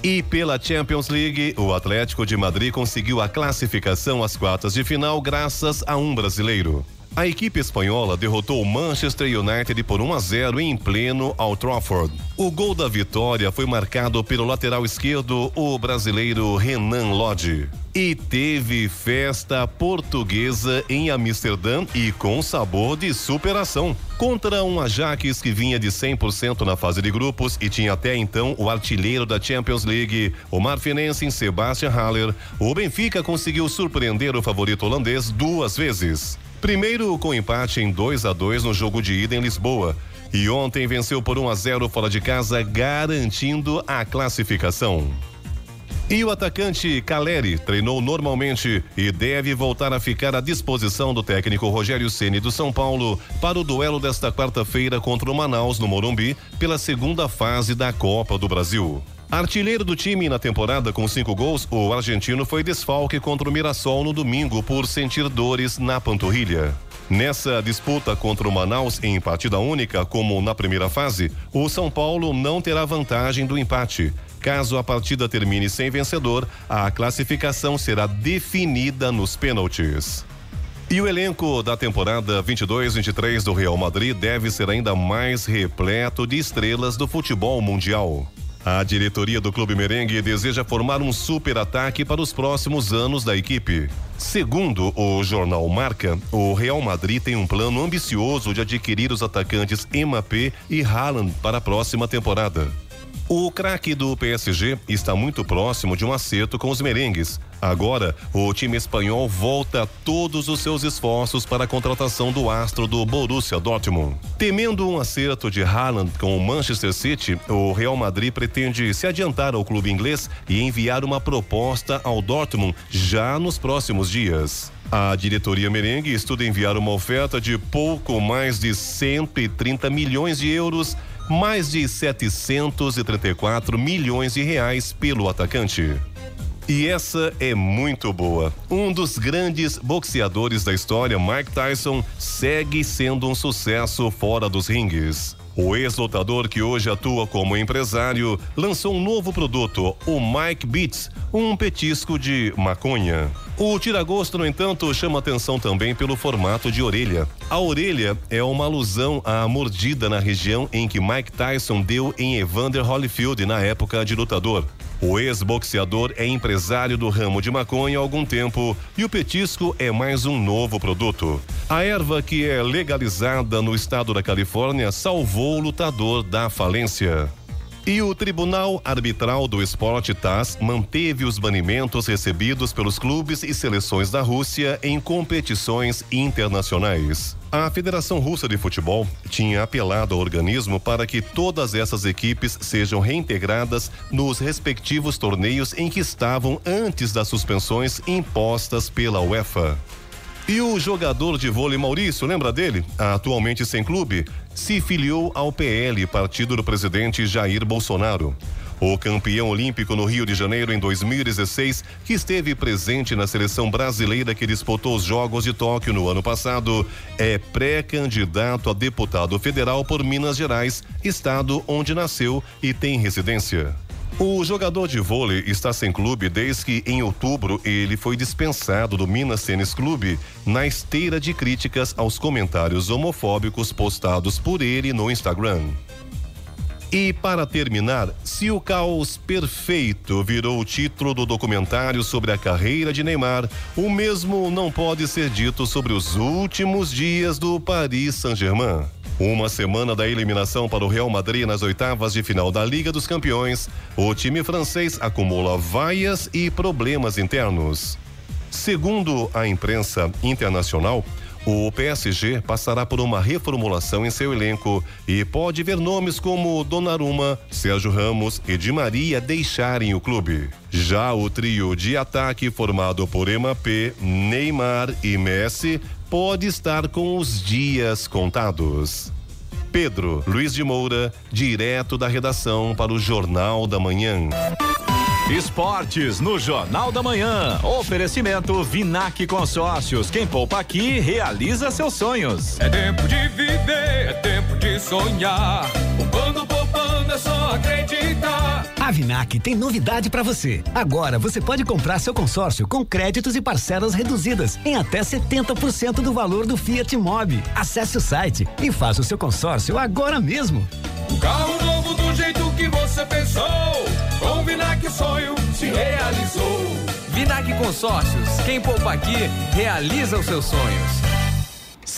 E pela Champions League, o Atlético de Madrid conseguiu a classificação às quartas de final graças a um brasileiro. A equipe espanhola derrotou o Manchester United por 1 a 0 em pleno Old Trafford. O gol da vitória foi marcado pelo lateral esquerdo, o brasileiro Renan Lodge. E teve festa portuguesa em Amsterdã e com sabor de superação. Contra um Ajax que vinha de 100% na fase de grupos e tinha até então o artilheiro da Champions League, o marfinense Sebastian Haller, o Benfica conseguiu surpreender o favorito holandês duas vezes. Primeiro com empate em 2 a 2 no jogo de ida em Lisboa. E ontem venceu por 1 a 0 fora de casa, garantindo a classificação. E o atacante Caleri treinou normalmente e deve voltar a ficar à disposição do técnico Rogério Ceni do São Paulo para o duelo desta quarta-feira contra o Manaus no Morumbi pela segunda fase da Copa do Brasil. Artilheiro do time na temporada com cinco gols, o argentino foi desfalque contra o Mirassol no domingo por sentir dores na panturrilha. Nessa disputa contra o Manaus em partida única, como na primeira fase, o São Paulo não terá vantagem do empate. Caso a partida termine sem vencedor, a classificação será definida nos pênaltis. E o elenco da temporada 22-23 do Real Madrid deve ser ainda mais repleto de estrelas do futebol mundial. A diretoria do Clube Merengue deseja formar um super ataque para os próximos anos da equipe. Segundo o jornal Marca, o Real Madrid tem um plano ambicioso de adquirir os atacantes Mbappé e Haaland para a próxima temporada. O craque do PSG está muito próximo de um acerto com os merengues. Agora, o time espanhol volta todos os seus esforços para a contratação do astro do Borussia Dortmund. Temendo um acerto de Haaland com o Manchester City, o Real Madrid pretende se adiantar ao clube inglês e enviar uma proposta ao Dortmund já nos próximos dias. A diretoria merengue estuda enviar uma oferta de pouco mais de 130 milhões de euros mais de 734 milhões de reais pelo atacante. E essa é muito boa. Um dos grandes boxeadores da história, Mike Tyson, segue sendo um sucesso fora dos ringues. O ex-lutador que hoje atua como empresário lançou um novo produto, o Mike Beats, um petisco de maconha. O tiragosto, no entanto, chama atenção também pelo formato de orelha. A orelha é uma alusão à mordida na região em que Mike Tyson deu em Evander Holyfield na época de lutador. O ex-boxeador é empresário do ramo de maconha há algum tempo e o petisco é mais um novo produto. A erva que é legalizada no estado da Califórnia salvou o lutador da falência. E o Tribunal Arbitral do Esporte TAS manteve os banimentos recebidos pelos clubes e seleções da Rússia em competições internacionais. A Federação Russa de Futebol tinha apelado ao organismo para que todas essas equipes sejam reintegradas nos respectivos torneios em que estavam antes das suspensões impostas pela UEFA. E o jogador de vôlei Maurício, lembra dele? Atualmente sem clube, se filiou ao PL, partido do presidente Jair Bolsonaro. O campeão olímpico no Rio de Janeiro em 2016, que esteve presente na seleção brasileira que disputou os Jogos de Tóquio no ano passado, é pré-candidato a deputado federal por Minas Gerais, estado onde nasceu e tem residência. O jogador de vôlei está sem clube desde que, em outubro, ele foi dispensado do Minas Tênis Clube na esteira de críticas aos comentários homofóbicos postados por ele no Instagram. E para terminar, se o caos perfeito virou o título do documentário sobre a carreira de Neymar, o mesmo não pode ser dito sobre os últimos dias do Paris Saint-Germain. Uma semana da eliminação para o Real Madrid nas oitavas de final da Liga dos Campeões, o time francês acumula vaias e problemas internos. Segundo a imprensa internacional, o PSG passará por uma reformulação em seu elenco e pode ver nomes como Donnarumma, Sérgio Ramos e Di Maria deixarem o clube. Já o trio de ataque formado por Mbappé, Neymar e Messi pode estar com os dias contados. Pedro Luiz de Moura, direto da redação para o Jornal da Manhã. Esportes no Jornal da Manhã. Oferecimento Vinac Consórcios. Quem poupa aqui realiza seus sonhos. É tempo de viver, é tempo de sonhar. Poupando, poupando, é só acreditar. A Vinac tem novidade para você. Agora você pode comprar seu consórcio com créditos e parcelas reduzidas em até 70% do valor do Fiat Mobi. Acesse o site e faça o seu consórcio agora mesmo. Um carro novo do jeito que você pensou. Com Vinac o sonho se realizou. Vinac Consórcios. Quem poupa aqui realiza os seus sonhos.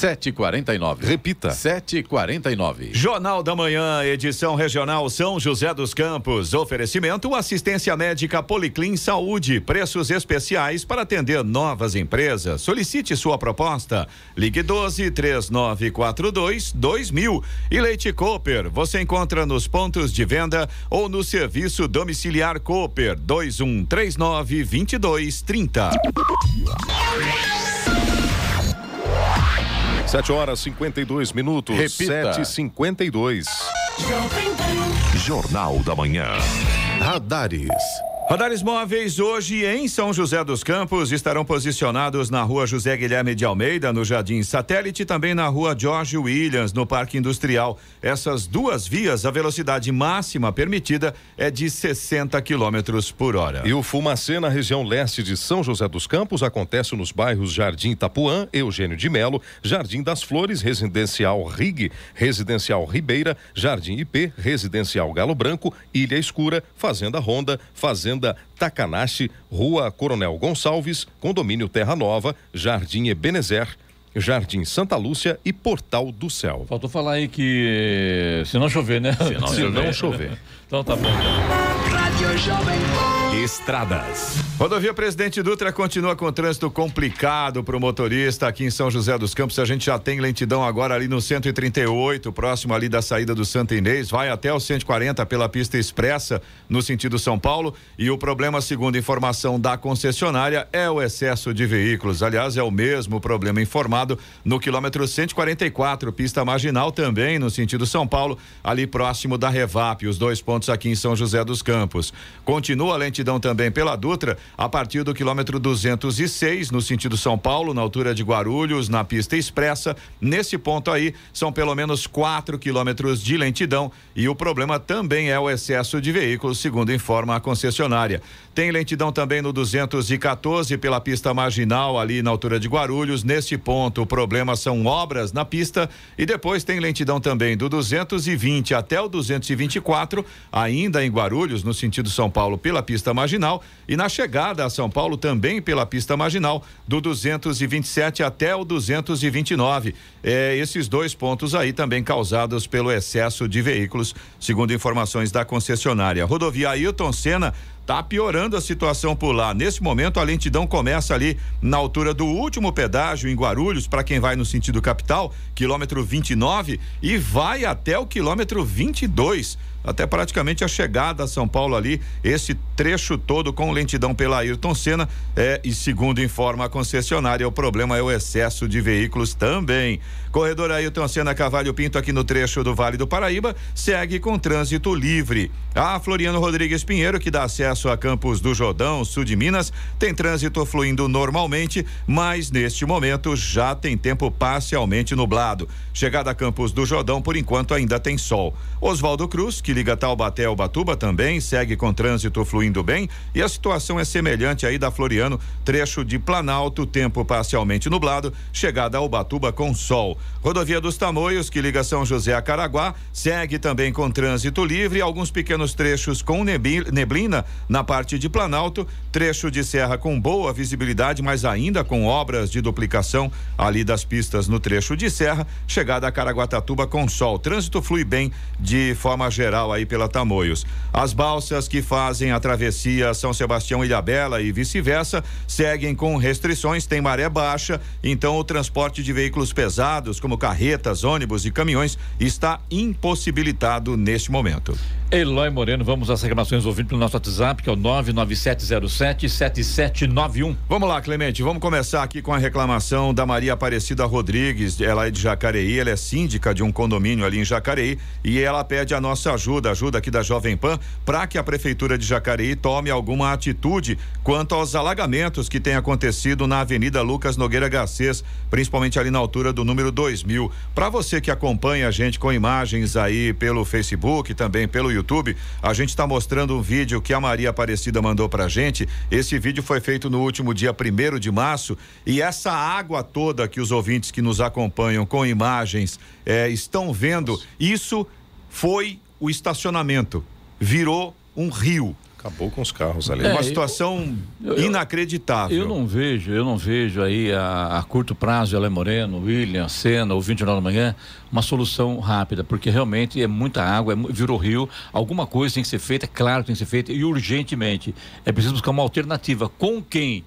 7h49. Repita. 7h49. Jornal da Manhã, edição regional São José dos Campos. Oferecimento assistência médica Policlin Saúde. Preços especiais para atender novas empresas. Solicite sua proposta. Ligue 12 3942 2000. E Leite Cooper. Você encontra nos pontos de venda ou no serviço domiciliar Cooper 2139 2230. 7 horas 52 minutos. Repita. 7h52. Jornal da Manhã. Radares. Radares móveis hoje em São José dos Campos estarão posicionados na rua José Guilherme de Almeida, no Jardim Satélite, e também na rua George Williams, no Parque Industrial. Essas duas vias, a velocidade máxima permitida é de 60 quilômetros por hora. E o Fumacê na região leste de São José dos Campos acontece nos bairros Jardim Itapuã, Eugênio de Melo, Jardim das Flores, Residencial Rig, Residencial Ribeira, Jardim IP, Residencial Galo Branco, Ilha Escura, Fazenda Ronda, Fazenda Takanashi, Rua Coronel Gonçalves, Condomínio Terra Nova, Jardim Ebenezer, Jardim Santa Lúcia e Portal do Céu. Faltou falar aí que se não chover, né? Se não Se não chover. Então tá bom. Estradas. Rodovia Presidente Dutra continua com trânsito complicado para o motorista aqui em São José dos Campos. A gente já tem lentidão agora ali no 138, próximo ali da saída do Santa Inês, vai até o 140 pela pista expressa no sentido São Paulo. E o problema, segundo informação da concessionária, é o excesso de veículos. Aliás, é o mesmo problema informado no quilômetro 144, pista marginal também no sentido São Paulo, ali próximo da Revap, os dois pontos aqui em São José dos Campos. Continua a lentidão também pela Dutra, a partir do quilômetro 206, no sentido São Paulo, na altura de Guarulhos, na pista expressa. Nesse ponto aí, são pelo menos 4 quilômetros de lentidão e o problema também é o excesso de veículos, segundo informa a concessionária. Tem lentidão também no 214 pela pista marginal, ali na altura de Guarulhos. Nesse ponto, o problema são obras na pista. E depois tem lentidão também do 220 até o 224, ainda em Guarulhos, no sentido São Paulo, pela pista marginal. E na chegada a São Paulo, também pela pista marginal, do 227 até o 229. É, esses dois pontos aí também causados pelo excesso de veículos, segundo informações da concessionária. Rodovia Ailton Senna Tá piorando a situação por lá. Nesse momento, a lentidão começa ali na altura do último pedágio em Guarulhos, para quem vai no sentido capital, quilômetro 29, e vai até o quilômetro 22 até praticamente a chegada a São Paulo ali, esse trecho todo com lentidão pela Ayrton Senna, é, e segundo informa a concessionária, o problema é o excesso de veículos também. Corredor Ayrton Senna Cavalho Pinto aqui no trecho do Vale do Paraíba segue com trânsito livre. A Floriano Rodrigues Pinheiro, que dá acesso a Campos do Jordão, sul de Minas, tem trânsito fluindo normalmente, mas neste momento já tem tempo parcialmente nublado. Chegada a Campos do Jordão, por enquanto ainda tem sol. Oswaldo Cruz, que liga Taubaté ao Batuba também segue com trânsito fluindo bem e a situação é semelhante aí da Floriano, trecho de Planalto, tempo parcialmente nublado, chegada ao Batuba com sol. Rodovia dos Tamoios, que liga São José a Caraguá, segue também com trânsito livre, alguns pequenos trechos com neblina na parte de Planalto, trecho de serra com boa visibilidade, mas ainda com obras de duplicação ali das pistas no trecho de serra, chegada a Caraguatatuba com sol. Trânsito flui bem de forma geral aí pela Tamoios. As balsas que fazem a travessia São Sebastião Ilhabela e vice-versa seguem com restrições, tem maré baixa, então o transporte de veículos pesados, como carretas, ônibus e caminhões, está impossibilitado neste momento. Eloy Moreno, vamos às reclamações ouvindo pelo nosso WhatsApp, que é o 997077791. Vamos lá, Clemente, vamos começar aqui com a reclamação da Maria Aparecida Rodrigues. Ela é de Jacareí, ela é síndica de um condomínio ali em Jacareí e ela pede a nossa ajuda, ajuda aqui da Jovem Pan, para que a prefeitura de Jacareí tome alguma atitude quanto aos alagamentos que têm acontecido na Avenida Lucas Nogueira Garcês, principalmente ali na altura do número 2000. Para você que acompanha a gente com imagens aí pelo Facebook, também pelo YouTube, YouTube, a gente está mostrando um vídeo que a Maria Aparecida mandou pra gente. Esse vídeo foi feito no último dia primeiro de março e essa água toda que os ouvintes que nos acompanham com imagens eh, estão vendo, isso foi o estacionamento. Virou um rio. Acabou com os carros ali. É uma É, situação eu- eu- inacreditável. Eu não vejo, eu não vejo aí a, a curto prazo, Ela Moreno, William, Senna, o 29 da manhã, uma solução rápida, porque realmente é muita água, é, virou rio, alguma coisa tem que ser feita, é claro que tem que ser feita, e urgentemente. É preciso buscar uma alternativa. Com quem?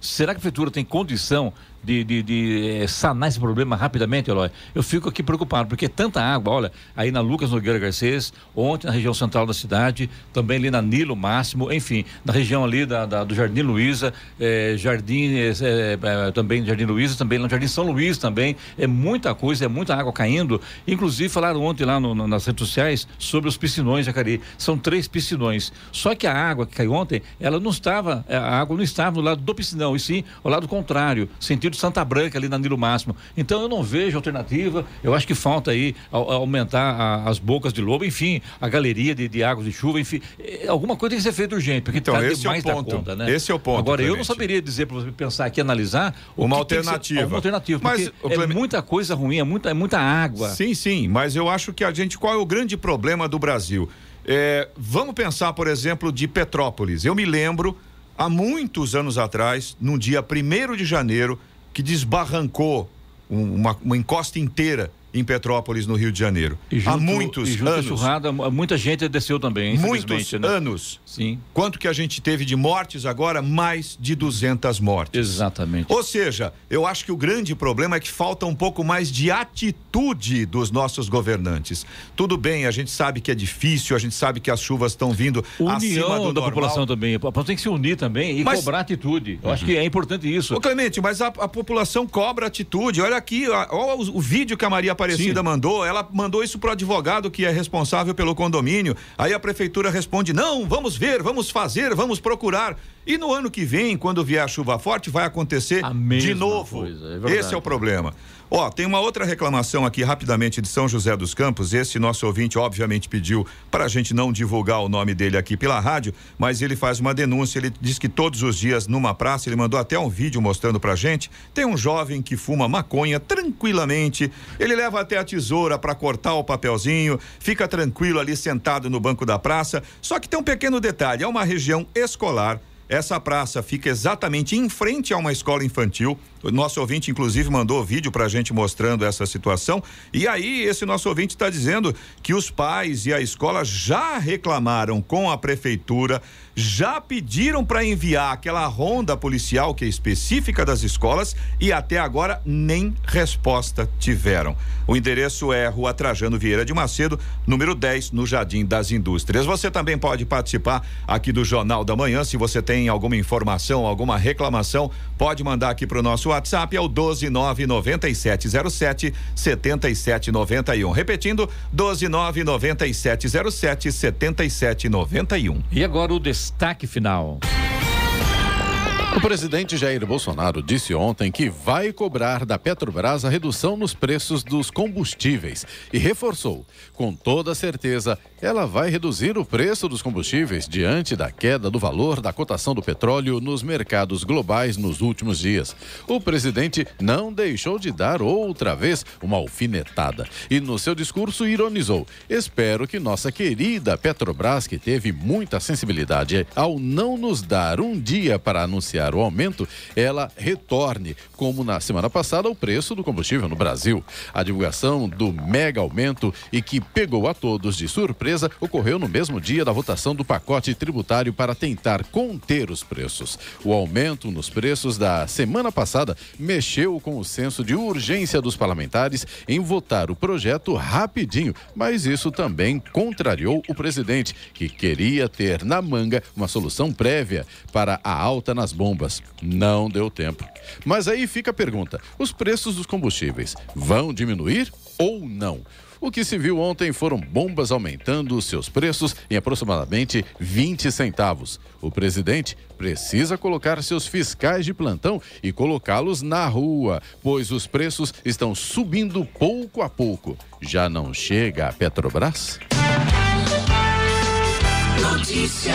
Será que a prefeitura tem condição de, de, de, eh, sanar esse problema rapidamente, Eloy? Eu fico aqui preocupado, porque tanta água, olha, aí na Lucas Nogueira Garcês, ontem na região central da cidade, também ali na Nilo Máximo, enfim, na região ali da, da- do Jardim Luiza, eh, Jardim, eh, também Jardim Luiza, também no Jardim São Luís também, é muita coisa, é muita água caindo, inclusive falaram ontem lá no- no- nas redes sociais sobre os piscinões, Jacari, são três piscinões, só que a água que caiu ontem, ela não estava, a água não estava no lado do piscinão, e sim ao lado contrário, sentido Santa Branca ali na Nilo Máximo. Então eu não vejo alternativa. Eu acho que falta aí au- aumentar a- as bocas de lobo, enfim, a galeria de, de águas de chuva, enfim, eh, alguma coisa tem que ser feita urgente, porque Então, tá esse é o ponto. conta, né? Esse é o ponto, Agora eu não Clemente. saberia dizer para você pensar aqui analisar Uma ser- alternativa. uma alternativa, Mas, porque ô, Clemente- é muita coisa ruim, é muita, é muita água. Sim, sim, mas eu acho que a gente. Qual é o grande problema do Brasil? É, vamos pensar, por exemplo, de Petrópolis. Eu me lembro, há muitos anos atrás, num dia 1 de janeiro, que desbarrancou um- uma, uma encosta inteira em Petrópolis, no Rio de Janeiro. há muitos e junto anos. enxurrada, muita gente desceu também, Muitos né? anos. Sim. Quanto que a gente teve de mortes agora? Mais de 200 mortes. Exatamente. Ou seja, eu acho que o grande problema é que falta um pouco mais de atitude dos nossos governantes. Tudo bem, a gente sabe que é difícil, a gente sabe que as chuvas estão vindo acima União do da normal. população também. A população tem que se unir também e Mas- cobrar atitude. Eu acho que é importante isso. Ô Clemente, mas a, a população cobra atitude. Olha aqui, ó o, o vídeo que a Maria Aparecida Sim. mandou. Ela mandou isso pro advogado que é responsável pelo condomínio. Aí a prefeitura responde: não, vamos ver, vamos fazer, vamos procurar. E no ano que vem, quando vier a chuva forte, vai acontecer de novo. coisa, é. Esse é o problema. Ó, tem uma outra reclamação aqui rapidamente de São José dos Campos. Esse nosso ouvinte, obviamente, pediu para a gente não divulgar o nome dele aqui pela rádio, mas ele faz uma denúncia. Ele diz que todos os dias numa praça, ele mandou até um vídeo mostrando pra gente. Tem um jovem que fuma maconha tranquilamente. Ele leva até a tesoura para cortar o papelzinho, fica tranquilo ali sentado no banco da praça. Só que tem um pequeno detalhe: é uma região escolar. Essa praça fica exatamente em frente a uma escola infantil. O nosso ouvinte, inclusive, mandou vídeo para a gente mostrando essa situação. E aí, esse nosso ouvinte está dizendo que os pais e a escola já reclamaram com a prefeitura, já pediram para enviar aquela ronda policial que é específica das escolas e até agora nem resposta tiveram. O endereço é Rua Trajano Vieira de Macedo, número 10, no Jardim das Indústrias. Você também pode participar aqui do Jornal da Manhã. Se você tem alguma informação, alguma reclamação, pode mandar aqui para o nosso WhatsApp, é o 1299707 7791. Repetindo, 1299707 7791. E agora o destaque final. O presidente Jair Bolsonaro disse ontem que vai cobrar da Petrobras a redução nos preços dos combustíveis e reforçou, com toda certeza, ela vai reduzir o preço dos combustíveis diante da queda do valor da cotação do petróleo nos mercados globais nos últimos dias. O presidente não deixou de dar outra vez uma alfinetada e no seu discurso ironizou: "Espero que nossa querida Petrobras, que teve muita sensibilidade ao não nos dar um dia para anunciar o aumento, ela retorne, como na semana passada, o preço do combustível no Brasil. A divulgação do mega aumento e que pegou a todos de surpresa ocorreu no mesmo dia da votação do pacote tributário para tentar conter os preços. O aumento nos preços da semana passada mexeu com o senso de urgência dos parlamentares em votar o projeto rapidinho, mas isso também contrariou o presidente, que queria ter na manga uma solução prévia para a alta nas bombas. Não deu tempo. Mas aí fica a pergunta: os preços dos combustíveis vão diminuir ou não? O que se viu ontem foram bombas aumentando seus preços em aproximadamente 20 centavos. O presidente precisa colocar seus fiscais de plantão e colocá-los na rua, pois os preços estão subindo pouco a pouco. Já não chega a Petrobras? Notícia.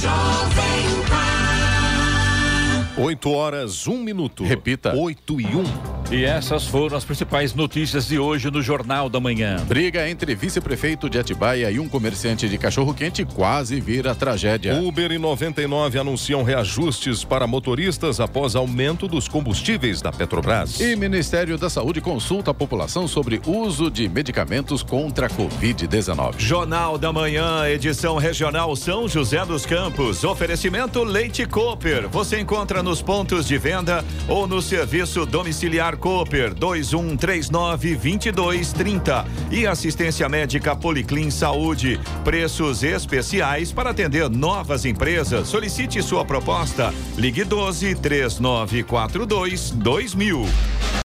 Jovem Pan. 8 horas, 1 minuto. Repita. 8 e 1. E essas foram as principais notícias de hoje no Jornal da Manhã. Briga entre vice-prefeito de Atibaia e um comerciante de cachorro-quente quase vira tragédia. Uber e 99 anunciam reajustes para motoristas após aumento dos combustíveis da Petrobras. E Ministério da Saúde consulta a população sobre uso de medicamentos contra a Covid-19. Jornal da Manhã, edição regional São José dos Campos. Oferecimento Leite Cooper. Você encontra nos pontos de venda ou no serviço domiciliar Cooper 2139 2230. E assistência médica Policlin Saúde. Preços especiais para atender novas empresas. Solicite sua proposta. Ligue 12 3942 2000.